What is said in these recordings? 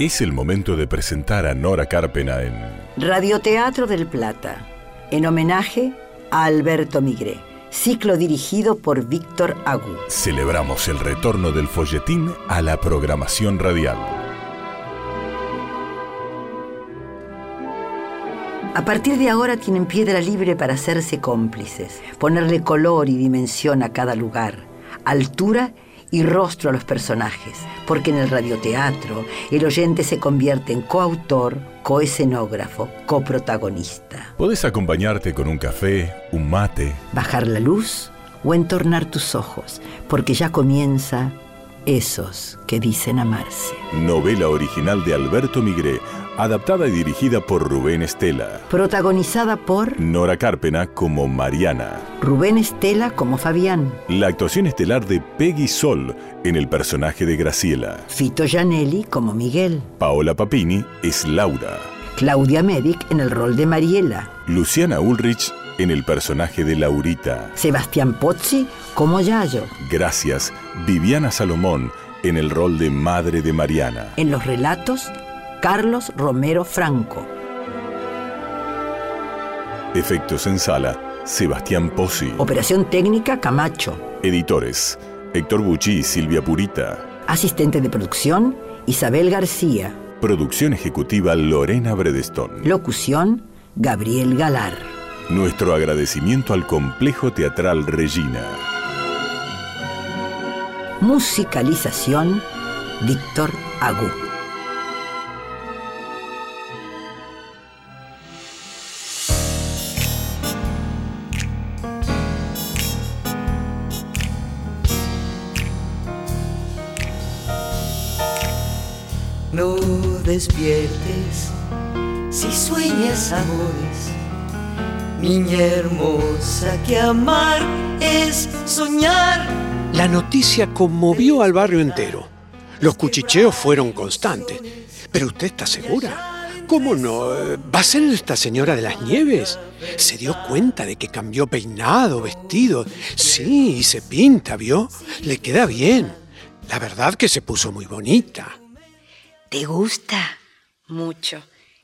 Es el momento de presentar a Nora Carpena en Radioteatro del Plata, en homenaje a Alberto Migré, ciclo dirigido por Víctor Agú. Celebramos el retorno del folletín a la programación radial. A partir de ahora tienen piedra libre para hacerse cómplices, ponerle color y dimensión a cada lugar, altura y rostro a los personajes, porque en el radioteatro el oyente se convierte en coautor, coescenógrafo, coprotagonista. Podés acompañarte con un café, un mate, Bajar la luz o entornar tus ojos, porque ya comienza esos que dicen amarse. novela original de Alberto Migré, adaptada y dirigida por Rubén Estela. Protagonizada por Nora Carpena como Mariana. Rubén Estela como Fabián, La actuación estelar de Peggy Sol en el personaje de Graciela. Fito Gianelli como Miguel, Paola Papini es Laura. Claudia Medic en el rol de Mariela, Luciana Ulrich en el personaje de Laurita. Sebastián Pozzi como Yayo, Gracias, Viviana Salomón en el rol de madre de Mariana. en los relatos Carlos Romero Franco. Efectos en sala, Sebastián Pozzi. Operación técnica Camacho. Editores, Héctor Bucci y Silvia Purita. Asistente de producción Isabel García. Producción ejecutiva Lorena Bredestón. Locución Gabriel Galar. Nuestro agradecimiento al Complejo Teatral Regina. Musicalización Víctor Agú. Si sueñas amores, niña hermosa, que amar es soñar. La noticia conmovió al barrio entero. Los cuchicheos fueron constantes. ¿Pero usted está segura? ¿Cómo no? ¿Va a ser esta señora de las nieves? ¿Se dio cuenta de que cambió peinado, vestido? Sí, y se pinta, ¿vio? Le queda bien. La verdad que se puso muy bonita. ¿Te gusta? Mucho.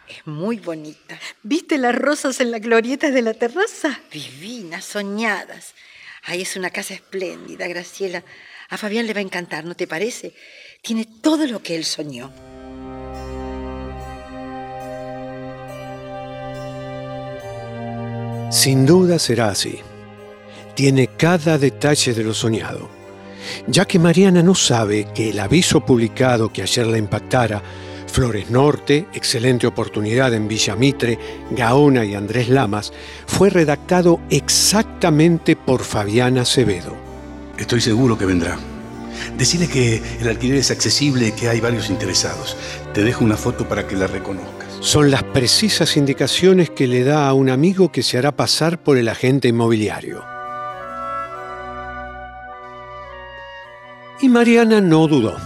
Es muy bonita. ¿Viste las rosas en la glorieta de la terraza? Divinas, soñadas. Ay, es una casa espléndida, Graciela. A Fabián le va a encantar, ¿no te parece? Tiene todo lo que él soñó. Sin duda será así. Tiene cada detalle de lo soñado. Ya que Mariana no sabe que el aviso publicado que ayer la impactara, Flores Norte, excelente oportunidad en Villa Mitre, Gaona y Andrés Lamas, fue redactado exactamente por Fabiana Acevedo. Estoy seguro que vendrá. Decide que el alquiler es accesible y que hay varios interesados. Te dejo una foto para que la reconozcas. Son las precisas indicaciones que le da a un amigo que se hará pasar por el agente inmobiliario. Y Mariana no dudó.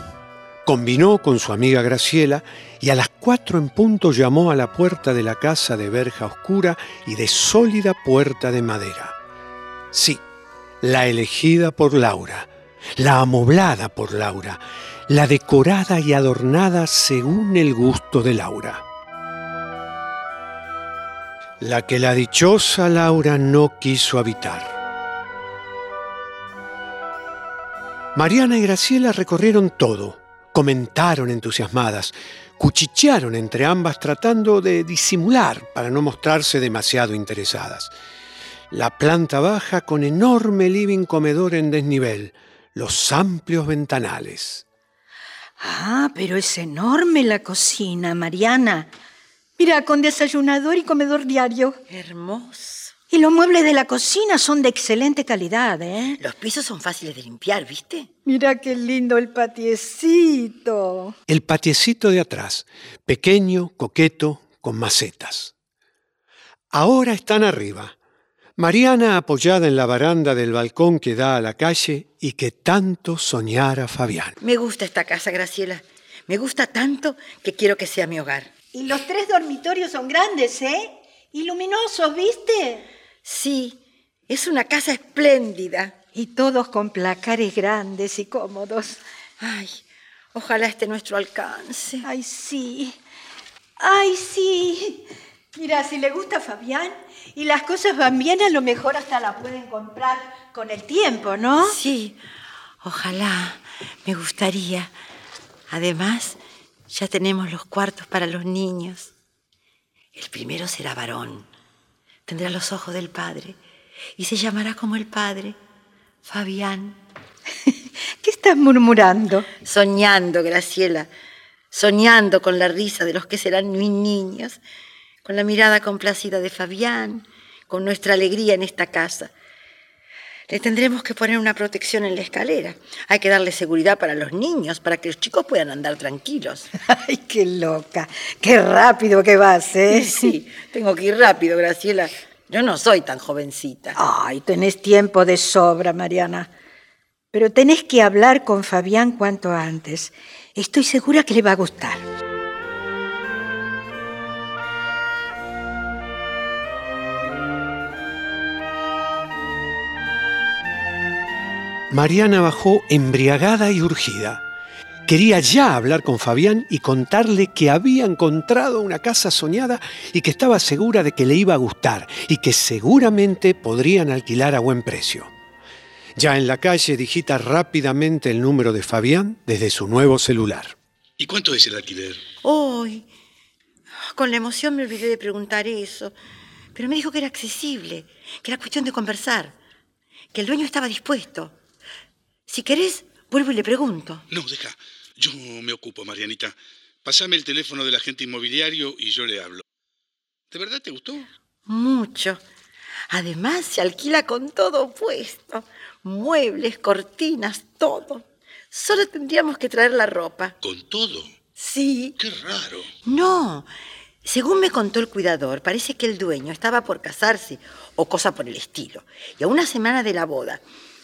Combinó con su amiga Graciela y a las cuatro en punto llamó a la puerta de la casa de verja oscura y de sólida puerta de madera. Sí, la elegida por Laura, la amoblada por Laura, la decorada y adornada según el gusto de Laura. La que la dichosa Laura no quiso habitar. Mariana y Graciela recorrieron todo, comentaron entusiasmadas, cuchichearon entre ambas tratando de disimular para no mostrarse demasiado interesadas. La planta baja con enorme living comedor en desnivel, los amplios ventanales. Ah, pero es enorme la cocina, Mariana. Mira, con desayunador y comedor diario. Hermoso. Y los muebles de la cocina son de excelente calidad, ¿eh? Los pisos son fáciles de limpiar, ¿viste? Mira qué lindo el patiecito. El patiecito de atrás, pequeño, coqueto, con macetas. Ahora están arriba. Mariana apoyada en la baranda del balcón que da a la calle y que tanto soñara Fabián. Me gusta esta casa, Graciela. Me gusta tanto que quiero que sea mi hogar. Y los tres dormitorios son grandes, ¿eh? Y luminosos, ¿viste? Sí, es una casa espléndida. Y todos con placares grandes y cómodos. Ay, Ojalá esté nuestro alcance. Ay, sí. Ay, sí. Mira, si le gusta a Fabián y las cosas van bien, a lo mejor hasta la pueden comprar con el tiempo, ¿no? Sí, ojalá. Me gustaría. Además, ya tenemos los cuartos para los niños. El primero será varón. Tendrá los ojos del padre y se llamará como el padre, Fabián. ¿Qué estás murmurando? Soñando, Graciela, soñando con la risa de los que serán mis niños, con la mirada complacida de Fabián, con nuestra alegría en esta casa. Le tendremos que poner una protección en la escalera. Hay que darle seguridad para los niños, para que los chicos puedan andar tranquilos. Ay, qué loca. Qué rápido que vas, ¿eh? Sí, tengo que ir rápido, Graciela. Yo no soy tan jovencita. Ay, tenés tiempo de sobra, Mariana. Pero tenés que hablar con Fabián cuanto antes. Estoy segura que le va a gustar. Mariana bajó embriagada y urgida. Quería ya hablar con Fabián y contarle que había encontrado una casa soñada y que estaba segura de que le iba a gustar y que seguramente podrían alquilar a buen precio. Ya en la calle digita rápidamente el número de Fabián desde su nuevo celular. ¿Y cuánto es el alquiler? Hoy, con la emoción me olvidé de preguntar eso, pero me dijo que era accesible, que era cuestión de conversar, que el dueño estaba dispuesto. Si querés, vuelvo y le pregunto. No, deja. Yo me ocupo, Marianita. Pásame el teléfono del agente inmobiliario y yo le hablo. ¿De verdad te gustó? Mucho. Además, se alquila con todo puesto. Muebles, cortinas, todo. Solo tendríamos que traer la ropa. ¿Con todo? Sí. Qué raro. No. Según me contó el cuidador, parece que el dueño estaba por casarse o cosa por el estilo. Y a una semana de la boda,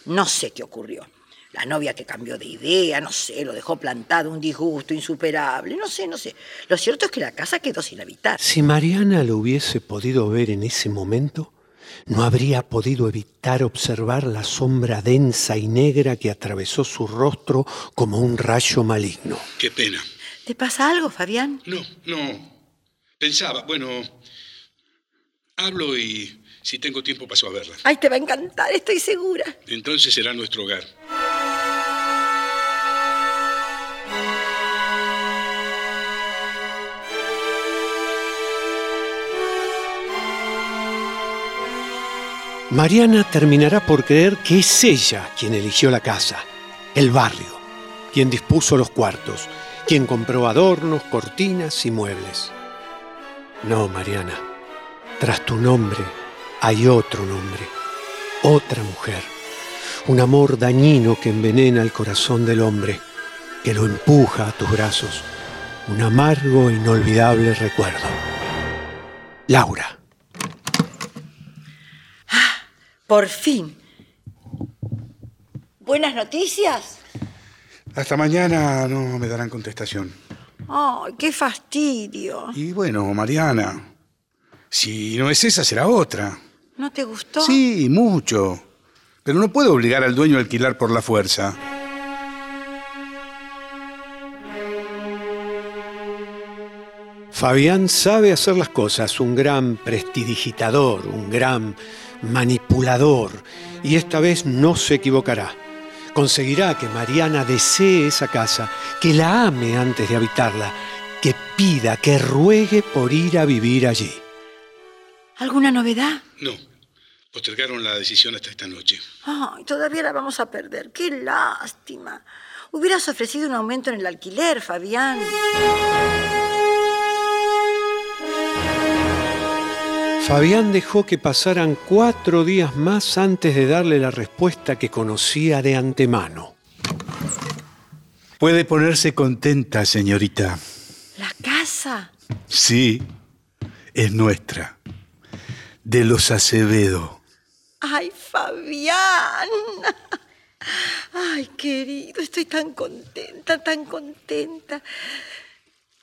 no sé qué ocurrió. La novia que cambió de idea, no sé, lo dejó plantado, un disgusto insuperable, no sé, no sé. Lo cierto es que la casa quedó sin habitar. Si Mariana lo hubiese podido ver en ese momento, no habría podido evitar observar la sombra densa y negra que atravesó su rostro como un rayo maligno. Qué pena. ¿Te pasa algo, Fabián? No, no. Pensaba, bueno, hablo y si tengo tiempo paso a verla. Ay, te va a encantar, estoy segura. Entonces será nuestro hogar. Mariana terminará por creer que es ella quien eligió la casa, el barrio, quien dispuso los cuartos, quien compró adornos, cortinas y muebles. No, Mariana, tras tu nombre hay otro nombre, otra mujer, un amor dañino que envenena el corazón del hombre, que lo empuja a tus brazos, un amargo e inolvidable recuerdo. Laura. Por fin. ¿Buenas noticias? Hasta mañana no me darán contestación. Ay, qué fastidio. Y bueno, Mariana, si no es esa, será otra. ¿No te gustó? Sí, mucho. Pero no puedo obligar al dueño a alquilar por la fuerza. Fabián sabe hacer las cosas, un gran prestidigitador, un gran manipulador, y esta vez no se equivocará. Conseguirá que Mariana desee esa casa, que la ame antes de habitarla, que pida, que ruegue por ir a vivir allí. ¿Alguna novedad? No. Postergaron la decisión hasta esta noche. Ay, todavía la vamos a perder. Qué lástima. Hubieras ofrecido un aumento en el alquiler, Fabián. Fabián dejó que pasaran cuatro días más antes de darle la respuesta que conocía de antemano. Puede ponerse contenta, señorita. ¿La casa? Sí, es nuestra. De los Acevedo. Ay, Fabián. Ay, querido, estoy tan contenta, tan contenta.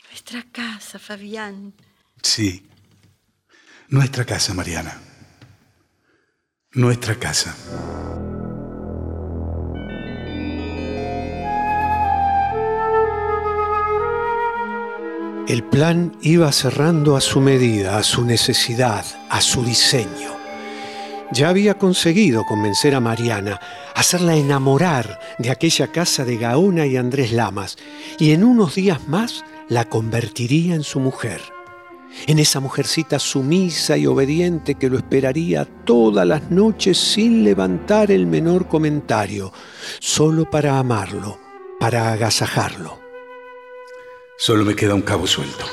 Nuestra casa, Fabián. Sí. Nuestra casa, Mariana. Nuestra casa. El plan iba cerrando a su medida, a su necesidad, a su diseño. Ya había conseguido convencer a Mariana, hacerla enamorar de aquella casa de Gaona y Andrés Lamas, y en unos días más la convertiría en su mujer, en esa mujercita sumisa y obediente que lo esperaría todas las noches sin levantar el menor comentario, solo para amarlo, para agasajarlo. Solo me queda un cabo suelto.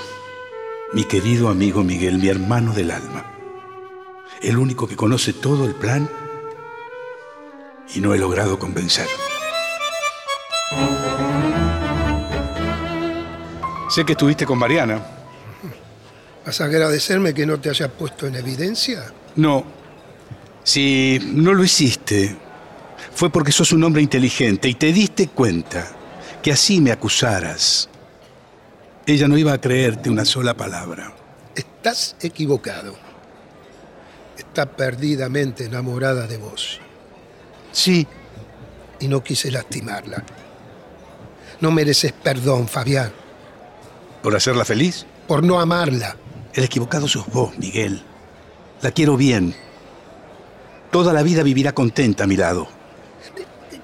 Mi querido amigo Miguel, mi hermano del alma. El único que conoce todo el plan y no he logrado convencer. Sé que estuviste con Mariana. ¿Vas a agradecerme que no te haya puesto en evidencia? No. Si no lo hiciste, fue porque sos un hombre inteligente y te diste cuenta que así me acusaras. Ella no iba a creerte una sola palabra. Estás equivocado. Está perdidamente enamorada de vos. Sí. Y no quise lastimarla. No mereces perdón, Fabián. ¿Por hacerla feliz? Por no amarla. El equivocado sos vos, Miguel. La quiero bien. Toda la vida vivirá contenta a mi lado.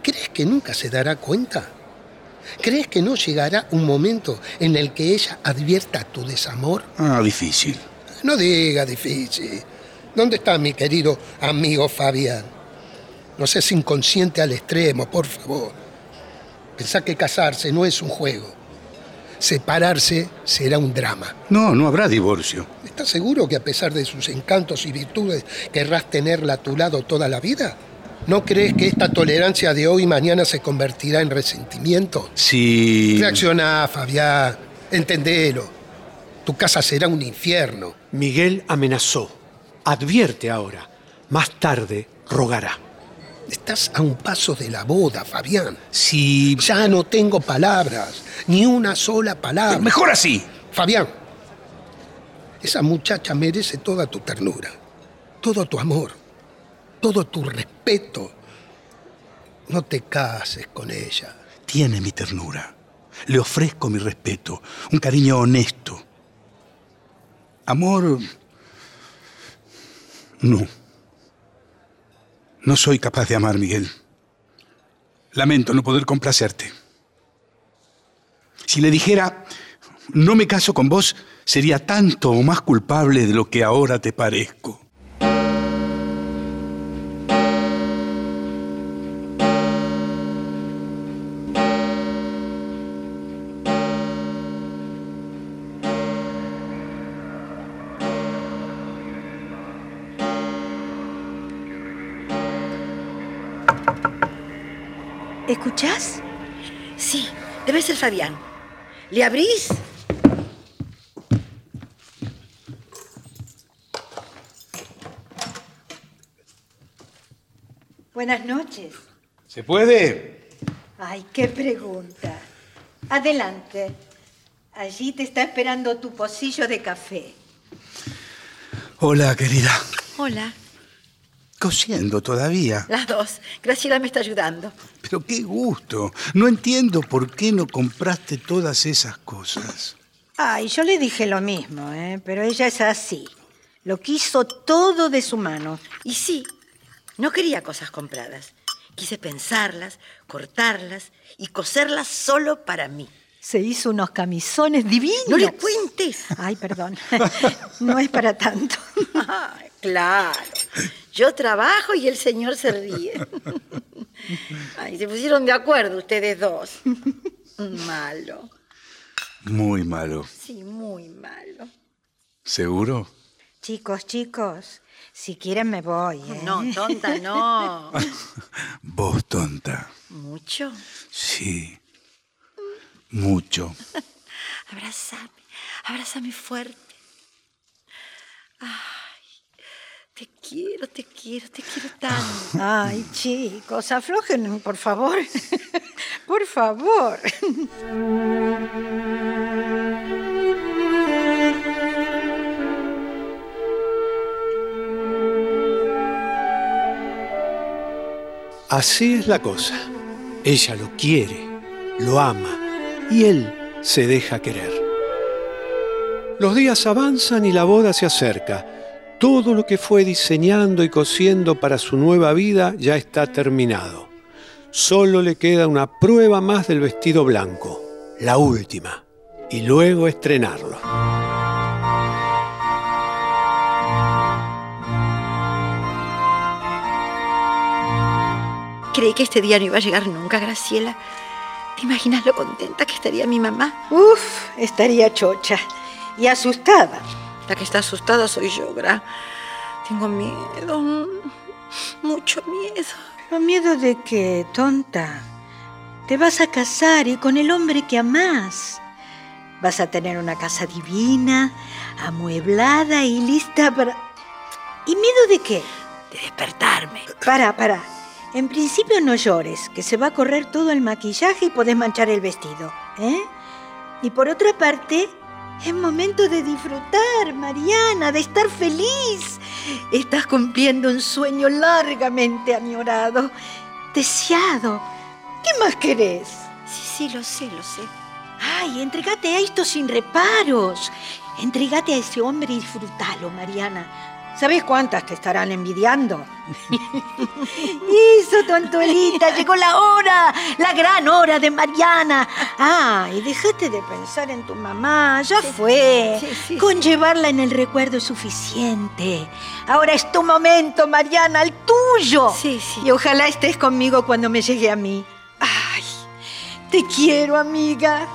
¿Crees que nunca se dará cuenta? ¿Crees que no llegará un momento en el que ella advierta tu desamor? Ah, difícil. No diga difícil. ¿Dónde está mi querido amigo Fabián? No seas inconsciente al extremo, por favor. Pensá que casarse no es un juego. Separarse será un drama. No, no habrá divorcio. ¿Estás seguro que a pesar de sus encantos y virtudes querrás tenerla a tu lado toda la vida? ¿No crees que esta tolerancia de hoy y mañana se convertirá en resentimiento? Sí. Reacciona, Fabián. Entendelo. Tu casa será un infierno. Miguel amenazó. Advierte ahora. Más tarde rogará. Estás a un paso de la boda, Fabián. Sí. Ya no tengo palabras. Ni una sola palabra. Mejor así. Fabián. Esa muchacha merece toda tu ternura. Todo tu amor todo tu respeto. No te cases con ella. Tiene mi ternura. Le ofrezco mi respeto, un cariño honesto. Amor... No. No soy capaz de amar, Miguel. Lamento no poder complacerte. Si le dijera, no me caso con vos, sería tanto o más culpable de lo que ahora te parezco. Fabián. ¿Le abrís? Buenas noches. ¿Se puede? Ay, qué pregunta. Adelante. Allí te está esperando tu pocillo de café. Hola, querida. Hola. Cosiendo todavía. Las dos. Graciela me está ayudando. Pero qué gusto. No entiendo por qué no compraste todas esas cosas. Ay, yo le dije lo mismo, ¿eh? pero ella es así. Lo quiso todo de su mano. Y sí, no quería cosas compradas. Quise pensarlas, cortarlas y coserlas solo para mí. Se hizo unos camisones divinos. No le cuentes. Ay, perdón. No es para tanto. Ay, claro. Yo trabajo y el señor se ríe. Ay, se pusieron de acuerdo ustedes dos. Malo. Muy malo. Sí, muy malo. ¿Seguro? Chicos, chicos, si quieren me voy. ¿eh? No, tonta, no. Vos, tonta. ¿Mucho? Sí. Mucho. Abrázame, abrázame fuerte. Ay, te quiero, te quiero, te quiero tanto. Ay, chicos, aflojen, por favor. Por favor. Así es la cosa. Ella lo quiere, lo ama y él se deja querer. Los días avanzan y la boda se acerca. Todo lo que fue diseñando y cosiendo para su nueva vida ya está terminado. Solo le queda una prueba más del vestido blanco, la última, y luego estrenarlo. Creí que este día no iba a llegar nunca, Graciela. ¿Te imaginas lo contenta que estaría mi mamá? Uf, estaría chocha y asustada. La que está asustada soy yo, Gra. Tengo miedo, mucho miedo. ¿Lo miedo de qué, tonta? Te vas a casar y con el hombre que amás. Vas a tener una casa divina, amueblada y lista para... ¿Y miedo de qué? De despertarme. Para, para. En principio no llores, que se va a correr todo el maquillaje y podés manchar el vestido, ¿eh? Y por otra parte, es momento de disfrutar, Mariana, de estar feliz. Estás cumpliendo un sueño largamente añorado, deseado. ¿Qué más querés? Sí, sí, lo sé, lo sé. Ay, entregate a esto sin reparos. Entregate a ese hombre y disfrútalo, Mariana. ¿Sabes cuántas te estarán envidiando? Eso, tontuelita, llegó la hora, la gran hora de Mariana. Ah, y déjate de pensar en tu mamá, ya fue. Con llevarla en el recuerdo es suficiente. Ahora es tu momento, Mariana, el tuyo. Sí, sí. Y ojalá estés conmigo cuando me llegue a mí. Ay, te quiero, amiga.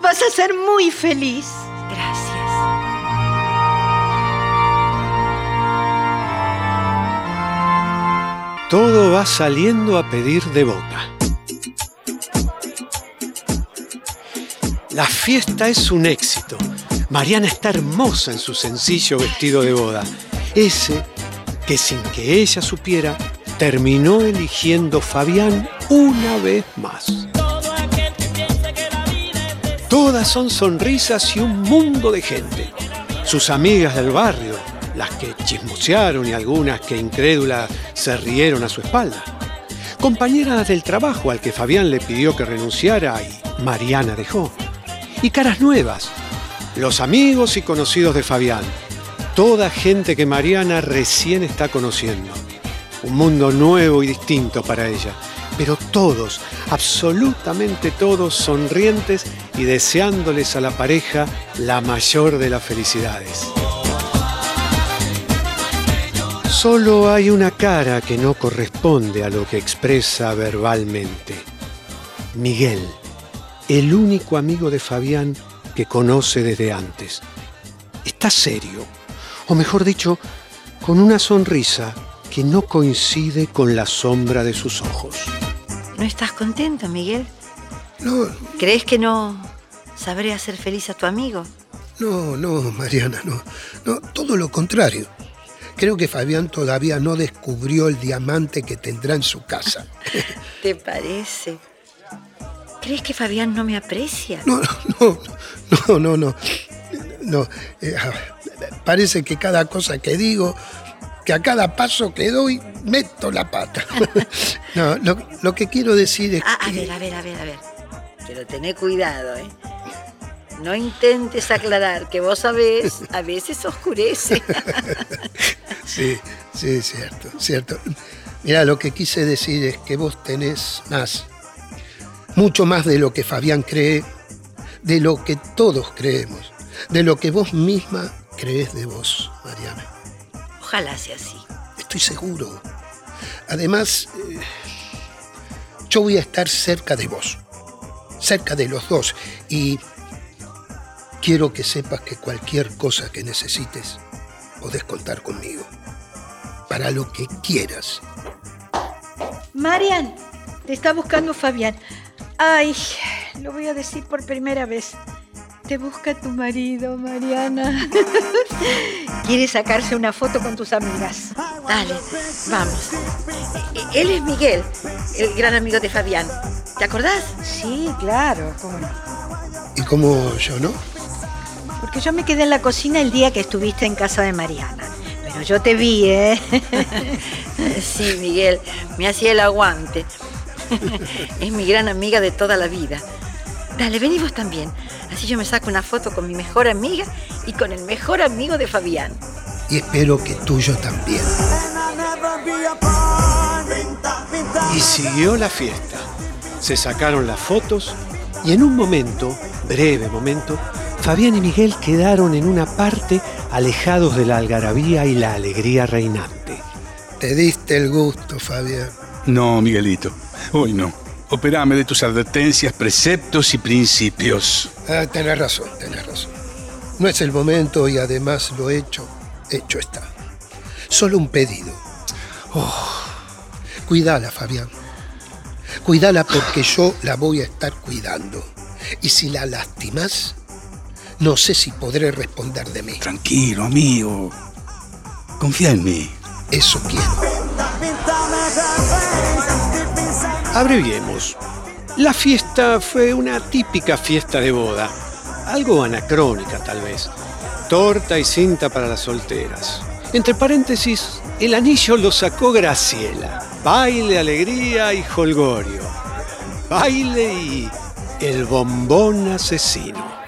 Vas a ser muy feliz. Gracias. Todo va saliendo a pedir de boca. La fiesta es un éxito. Mariana está hermosa en su sencillo vestido de boda. Ese que sin que ella supiera, terminó eligiendo Fabián una vez más. Todas son sonrisas y un mundo de gente. Sus amigas del barrio, las que chismosearon y algunas que incrédulas se rieron a su espalda. Compañeras del trabajo al que Fabián le pidió que renunciara y Mariana dejó. Y caras nuevas, los amigos y conocidos de Fabián. Toda gente que Mariana recién está conociendo. Un mundo nuevo y distinto para ella. Pero todos, absolutamente todos, sonrientes y deseándoles a la pareja la mayor de las felicidades. Solo hay una cara que no corresponde a lo que expresa verbalmente. Miguel, el único amigo de Fabián que conoce desde antes. Está serio, o mejor dicho, con una sonrisa que no coincide con la sombra de sus ojos. ¿No estás contento, Miguel? No, ¿Crees que no sabré hacer feliz a tu amigo? no, no, Mariana, no. No, todo lo contrario. Creo que Fabián todavía no descubrió el diamante que tendrá en su casa. ¿Te parece? ¿Crees que Fabián no me aprecia? No, no, no, no, no. No, eh, parece que cada cosa que digo, que a cada paso que doy, meto la pata. No, lo, lo que quiero decir es Ah, a que... ver, a ver, a ver, a ver. Pero tené cuidado, ¿eh? No intentes aclarar que vos sabés, a veces oscurece. Sí, sí, cierto, cierto. Mira, lo que quise decir es que vos tenés más, mucho más de lo que Fabián cree, de lo que todos creemos, de lo que vos misma crees de vos, Mariana. Ojalá sea así. Estoy seguro. Además, eh, yo voy a estar cerca de vos, cerca de los dos, y quiero que sepas que cualquier cosa que necesites, podés contar conmigo. Para lo que quieras. Marian, te está buscando Fabián. Ay, lo voy a decir por primera vez. Te busca tu marido, Mariana. Quiere sacarse una foto con tus amigas. Dale, vamos. E- Él es Miguel, el gran amigo de Fabián. ¿Te acordás? Sí, claro, cómo no. ¿Y cómo yo no? Porque yo me quedé en la cocina el día que estuviste en casa de Mariana. Pero yo te vi, ¿eh? Sí, Miguel, me hacía el aguante. Es mi gran amiga de toda la vida. Dale, vení vos también. Así yo me saco una foto con mi mejor amiga y con el mejor amigo de Fabián. Y espero que tuyo también. Y siguió la fiesta. Se sacaron las fotos y en un momento, breve momento, Fabián y Miguel quedaron en una parte alejados de la algarabía y la alegría reinante. Te diste el gusto, Fabián. No, Miguelito, hoy no. Operame de tus advertencias, preceptos y principios. Ah, tenés razón, tenés razón. No es el momento y además lo hecho, hecho está. Solo un pedido. Oh, cuídala, Fabián. Cuídala porque yo la voy a estar cuidando. Y si la lastimas, no sé si podré responder de mí. Tranquilo, amigo. Confía en mí. Eso quiero. Abreviemos. La fiesta fue una típica fiesta de boda, algo anacrónica tal vez. Torta y cinta para las solteras. Entre paréntesis, el anillo lo sacó Graciela. Baile, alegría y holgorio. Baile y el bombón asesino.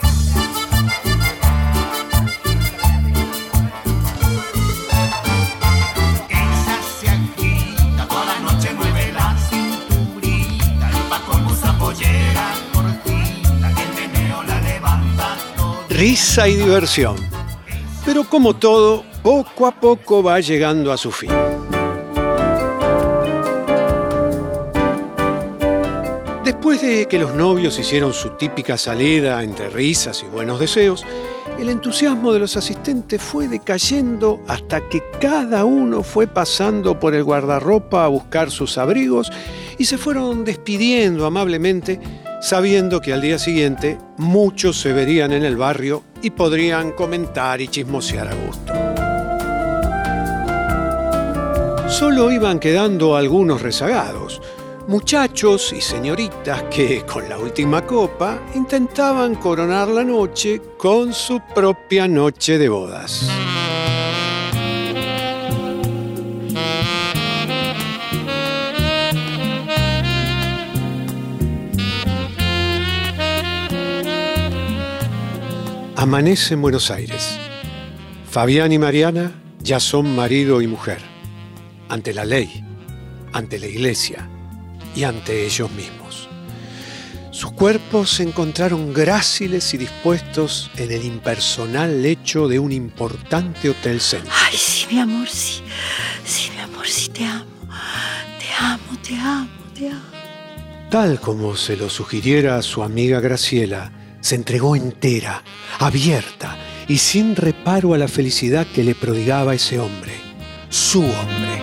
Risa y diversión. Pero como todo, poco a poco va llegando a su fin. Después de que los novios hicieron su típica salida entre risas y buenos deseos, el entusiasmo de los asistentes fue decayendo hasta que cada uno fue pasando por el guardarropa a buscar sus abrigos y se fueron despidiendo amablemente sabiendo que al día siguiente muchos se verían en el barrio y podrían comentar y chismosear a gusto. Solo iban quedando algunos rezagados, muchachos y señoritas que con la última copa intentaban coronar la noche con su propia noche de bodas. Amanece en Buenos Aires. Fabián y Mariana ya son marido y mujer, ante la ley, ante la iglesia y ante ellos mismos. Sus cuerpos se encontraron gráciles y dispuestos en el impersonal lecho de un importante hotel centro. Ay, sí, mi amor, sí. Sí, mi amor, sí, te amo. Te amo, te amo, te amo. Tal como se lo sugiriera su amiga Graciela, se entregó entera, abierta y sin reparo a la felicidad que le prodigaba ese hombre, su hombre.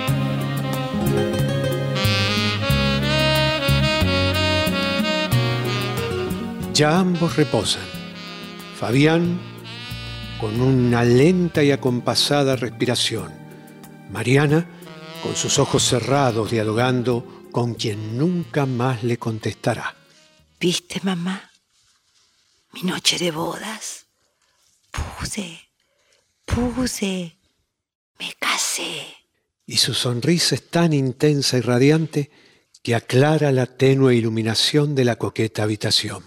Ya ambos reposan. Fabián con una lenta y acompasada respiración. Mariana con sus ojos cerrados dialogando con quien nunca más le contestará. ¿Viste, mamá? Mi noche de bodas. Pude, pude, me casé. Y su sonrisa es tan intensa y radiante que aclara la tenue iluminación de la coqueta habitación.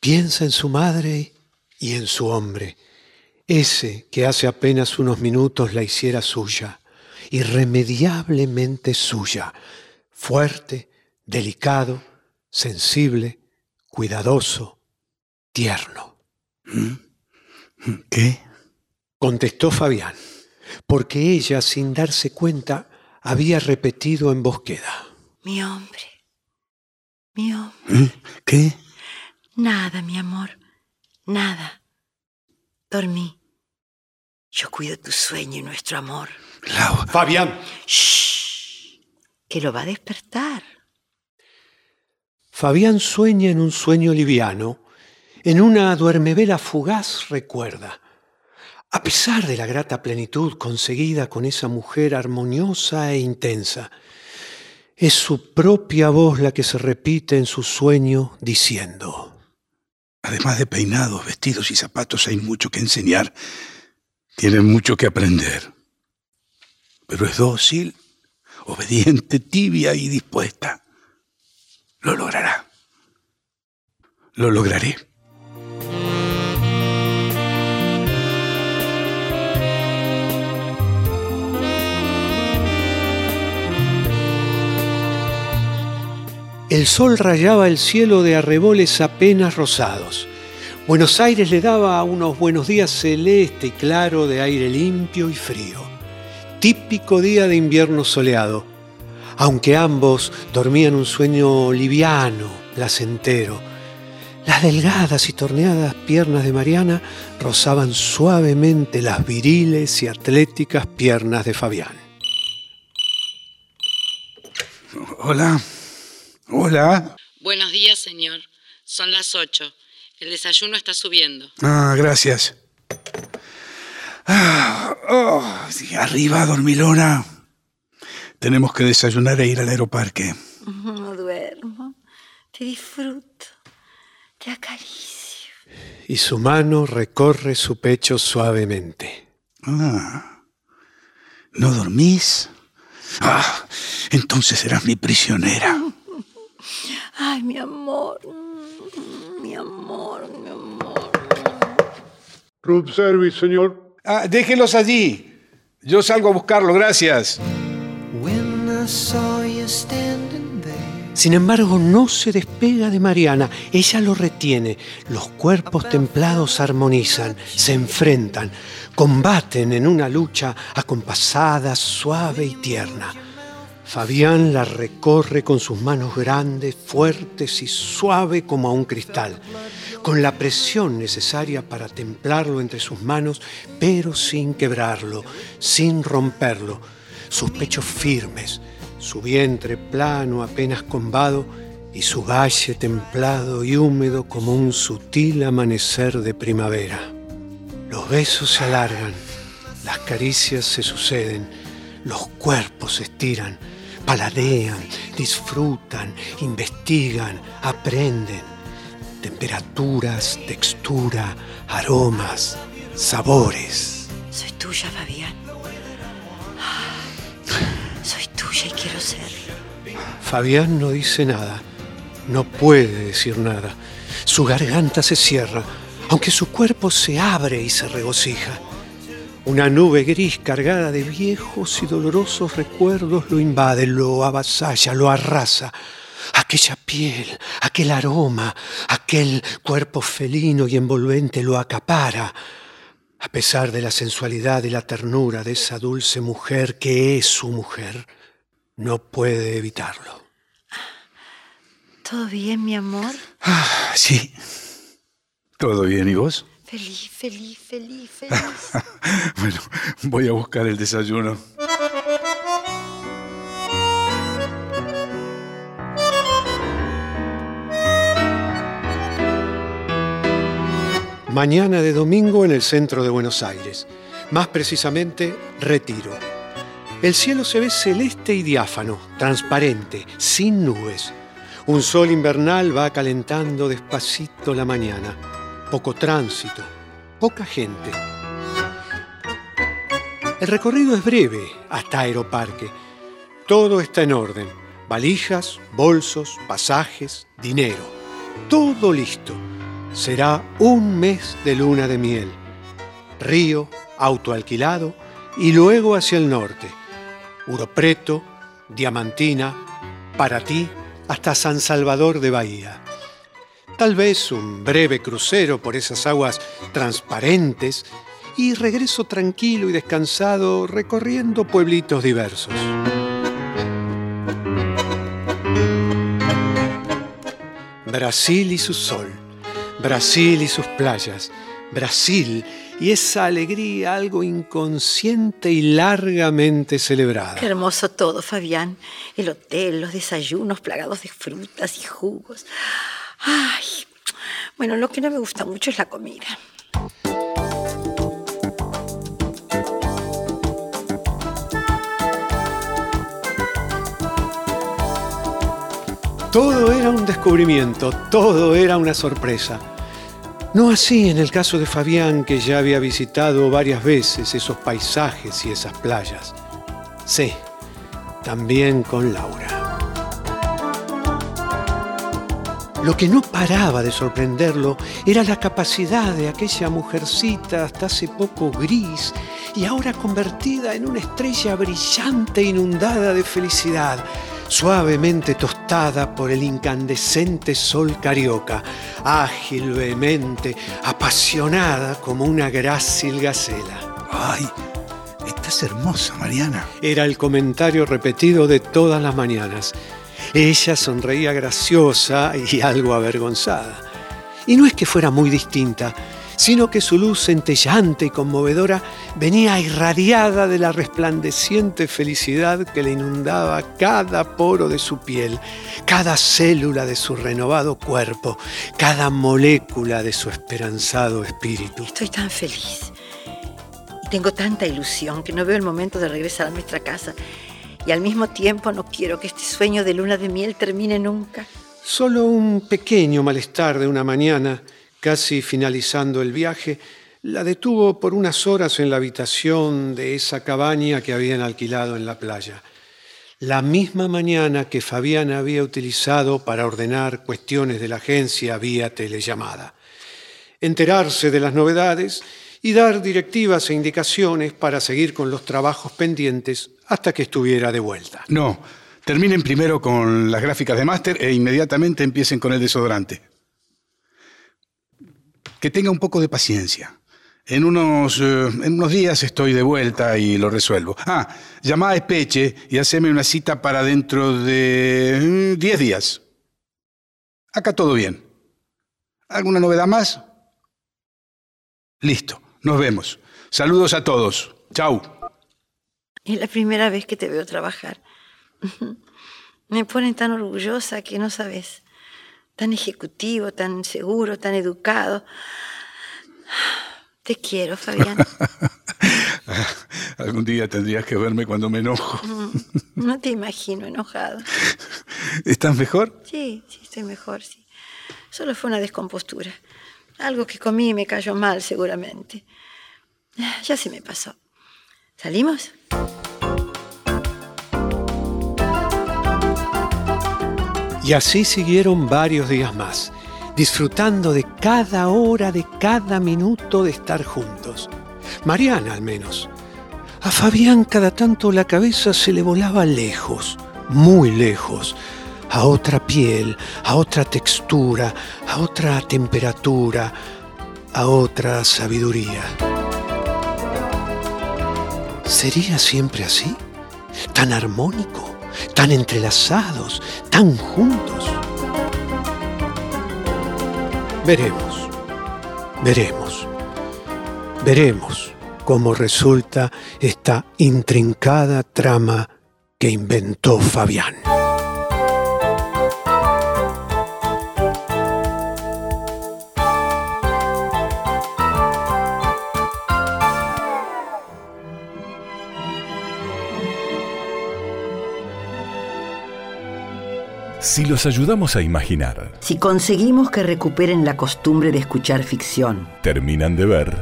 Piensa en su madre y en su hombre, ese que hace apenas unos minutos la hiciera suya, irremediablemente suya, fuerte, delicado, sensible, cuidadoso, tierno. ¿Mm? ¿Qué? Contestó Fabián, porque ella, sin darse cuenta, había repetido en bosqueda. Mi hombre, mi hombre. ¿Eh? ¿Qué? Nada, mi amor, nada. Dormí. Yo cuido tu sueño y nuestro amor. Laura. Fabián. Shh, que lo va a despertar. Fabián sueña en un sueño liviano, en una duermevela fugaz recuerda. A pesar de la grata plenitud conseguida con esa mujer armoniosa e intensa, es su propia voz la que se repite en su sueño diciendo, Además de peinados, vestidos y zapatos hay mucho que enseñar. Tiene mucho que aprender. Pero es dócil, obediente, tibia y dispuesta lo logrará. lo lograré. El sol rayaba el cielo de arreboles apenas rosados. Buenos Aires le daba unos buenos días celeste y claro de aire limpio y frío. Típico día de invierno soleado, aunque ambos dormían un sueño liviano, placentero. Las delgadas y torneadas piernas de Mariana rozaban suavemente las viriles y atléticas piernas de Fabián. Hola. Hola. Buenos días, señor. Son las ocho. El desayuno está subiendo. Ah, gracias. Ah, oh, arriba, dormilona. Tenemos que desayunar e ir al aeroparque. No duermo. Te disfruto. Te acaricio. Y su mano recorre su pecho suavemente. Ah. ¿No dormís? Ah, entonces serás mi prisionera. Ay, mi amor, mi amor, mi amor. Room service, señor. Ah, déjenlos allí. Yo salgo a buscarlo, gracias. Sin embargo, no se despega de Mariana. Ella lo retiene. Los cuerpos templados armonizan, se enfrentan, combaten en una lucha acompasada, suave y tierna. Fabián la recorre con sus manos grandes, fuertes y suave como a un cristal, con la presión necesaria para templarlo entre sus manos, pero sin quebrarlo, sin romperlo, sus pechos firmes, su vientre plano apenas combado y su valle templado y húmedo como un sutil amanecer de primavera. Los besos se alargan, las caricias se suceden, los cuerpos se estiran, paladean, disfrutan, investigan, aprenden. Temperaturas, textura, aromas, sabores. Soy tuya, Fabián. Quiero serlo. Fabián no dice nada, no puede decir nada. Su garganta se cierra, aunque su cuerpo se abre y se regocija. Una nube gris cargada de viejos y dolorosos recuerdos lo invade, lo avasalla, lo arrasa. Aquella piel, aquel aroma, aquel cuerpo felino y envolvente lo acapara. A pesar de la sensualidad y la ternura de esa dulce mujer que es su mujer, no puede evitarlo. ¿Todo bien, mi amor? Ah, sí. ¿Todo bien y vos? Feliz, feliz, feliz, feliz. bueno, voy a buscar el desayuno. Mañana de domingo en el centro de Buenos Aires, más precisamente Retiro. El cielo se ve celeste y diáfano, transparente, sin nubes. Un sol invernal va calentando despacito la mañana. Poco tránsito, poca gente. El recorrido es breve hasta Aeroparque. Todo está en orden. Valijas, bolsos, pasajes, dinero. Todo listo. Será un mes de luna de miel. Río, auto alquilado y luego hacia el norte. Uropreto, Diamantina, para ti hasta San Salvador de Bahía. Tal vez un breve crucero por esas aguas transparentes y regreso tranquilo y descansado recorriendo pueblitos diversos. Brasil y su sol, Brasil y sus playas, Brasil y esa alegría algo inconsciente y largamente celebrada. Qué hermoso todo, Fabián. El hotel, los desayunos plagados de frutas y jugos. Ay, bueno, lo que no me gusta mucho es la comida. Todo era un descubrimiento, todo era una sorpresa. No así en el caso de Fabián, que ya había visitado varias veces esos paisajes y esas playas. Sí, también con Laura. Lo que no paraba de sorprenderlo era la capacidad de aquella mujercita hasta hace poco gris y ahora convertida en una estrella brillante inundada de felicidad, suavemente tostada por el incandescente sol carioca, ágil, vehemente, apasionada como una grácil gacela. ¡Ay! Estás hermosa, Mariana. Era el comentario repetido de todas las mañanas. Ella sonreía graciosa y algo avergonzada. Y no es que fuera muy distinta, sino que su luz centellante y conmovedora venía irradiada de la resplandeciente felicidad que le inundaba cada poro de su piel, cada célula de su renovado cuerpo, cada molécula de su esperanzado espíritu. Estoy tan feliz. Tengo tanta ilusión que no veo el momento de regresar a nuestra casa y al mismo tiempo no quiero que este sueño de luna de miel termine nunca. Solo un pequeño malestar de una mañana, casi finalizando el viaje, la detuvo por unas horas en la habitación de esa cabaña que habían alquilado en la playa. La misma mañana que Fabián había utilizado para ordenar cuestiones de la agencia vía telellamada. Enterarse de las novedades y dar directivas e indicaciones para seguir con los trabajos pendientes hasta que estuviera de vuelta. No, terminen primero con las gráficas de máster e inmediatamente empiecen con el desodorante. Que tenga un poco de paciencia. En unos, eh, en unos días estoy de vuelta y lo resuelvo. Ah, llama a Espeche y haceme una cita para dentro de 10 días. Acá todo bien. ¿Alguna novedad más? Listo, nos vemos. Saludos a todos. Chau. Es la primera vez que te veo trabajar. Me ponen tan orgullosa que no sabes. Tan ejecutivo, tan seguro, tan educado. Te quiero, Fabián. Algún día tendrías que verme cuando me enojo. No te imagino enojado. ¿Estás mejor? Sí, sí, estoy mejor, sí. Solo fue una descompostura. Algo que comí y me cayó mal, seguramente. Ya se me pasó. ¿Salimos? Y así siguieron varios días más, disfrutando de cada hora, de cada minuto de estar juntos. Mariana al menos. A Fabián cada tanto la cabeza se le volaba lejos, muy lejos, a otra piel, a otra textura, a otra temperatura, a otra sabiduría. ¿Sería siempre así? ¿Tan armónico? ¿Tan entrelazados? ¿Tan juntos? Veremos, veremos, veremos cómo resulta esta intrincada trama que inventó Fabián. Si los ayudamos a imaginar, Si conseguimos que recuperen la costumbre de escuchar ficción, terminan de ver,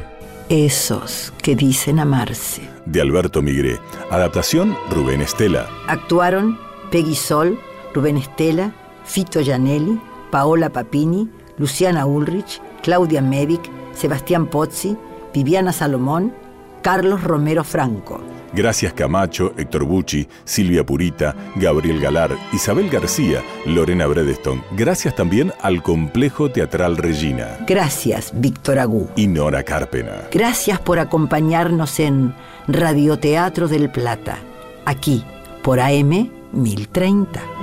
esos que dicen amarse. de Alberto Migré. Adaptación Rubén Estela. Actuaron Peggy Sol, Rubén Estela, Fito Gianelli, Paola Papini, Luciana Ulrich, Claudia Medic, Sebastián Pozzi, Viviana Salomón, Carlos Romero Franco. Gracias Camacho, Héctor Bucci, Silvia Purita, Gabriel Galar, Isabel García, Lorena Bredeston. Gracias también al Complejo Teatral Regina Gracias, Víctor Agú. y Nora Carpena. Gracias por acompañarnos en Radioteatro del Plata, aquí por AM 1030.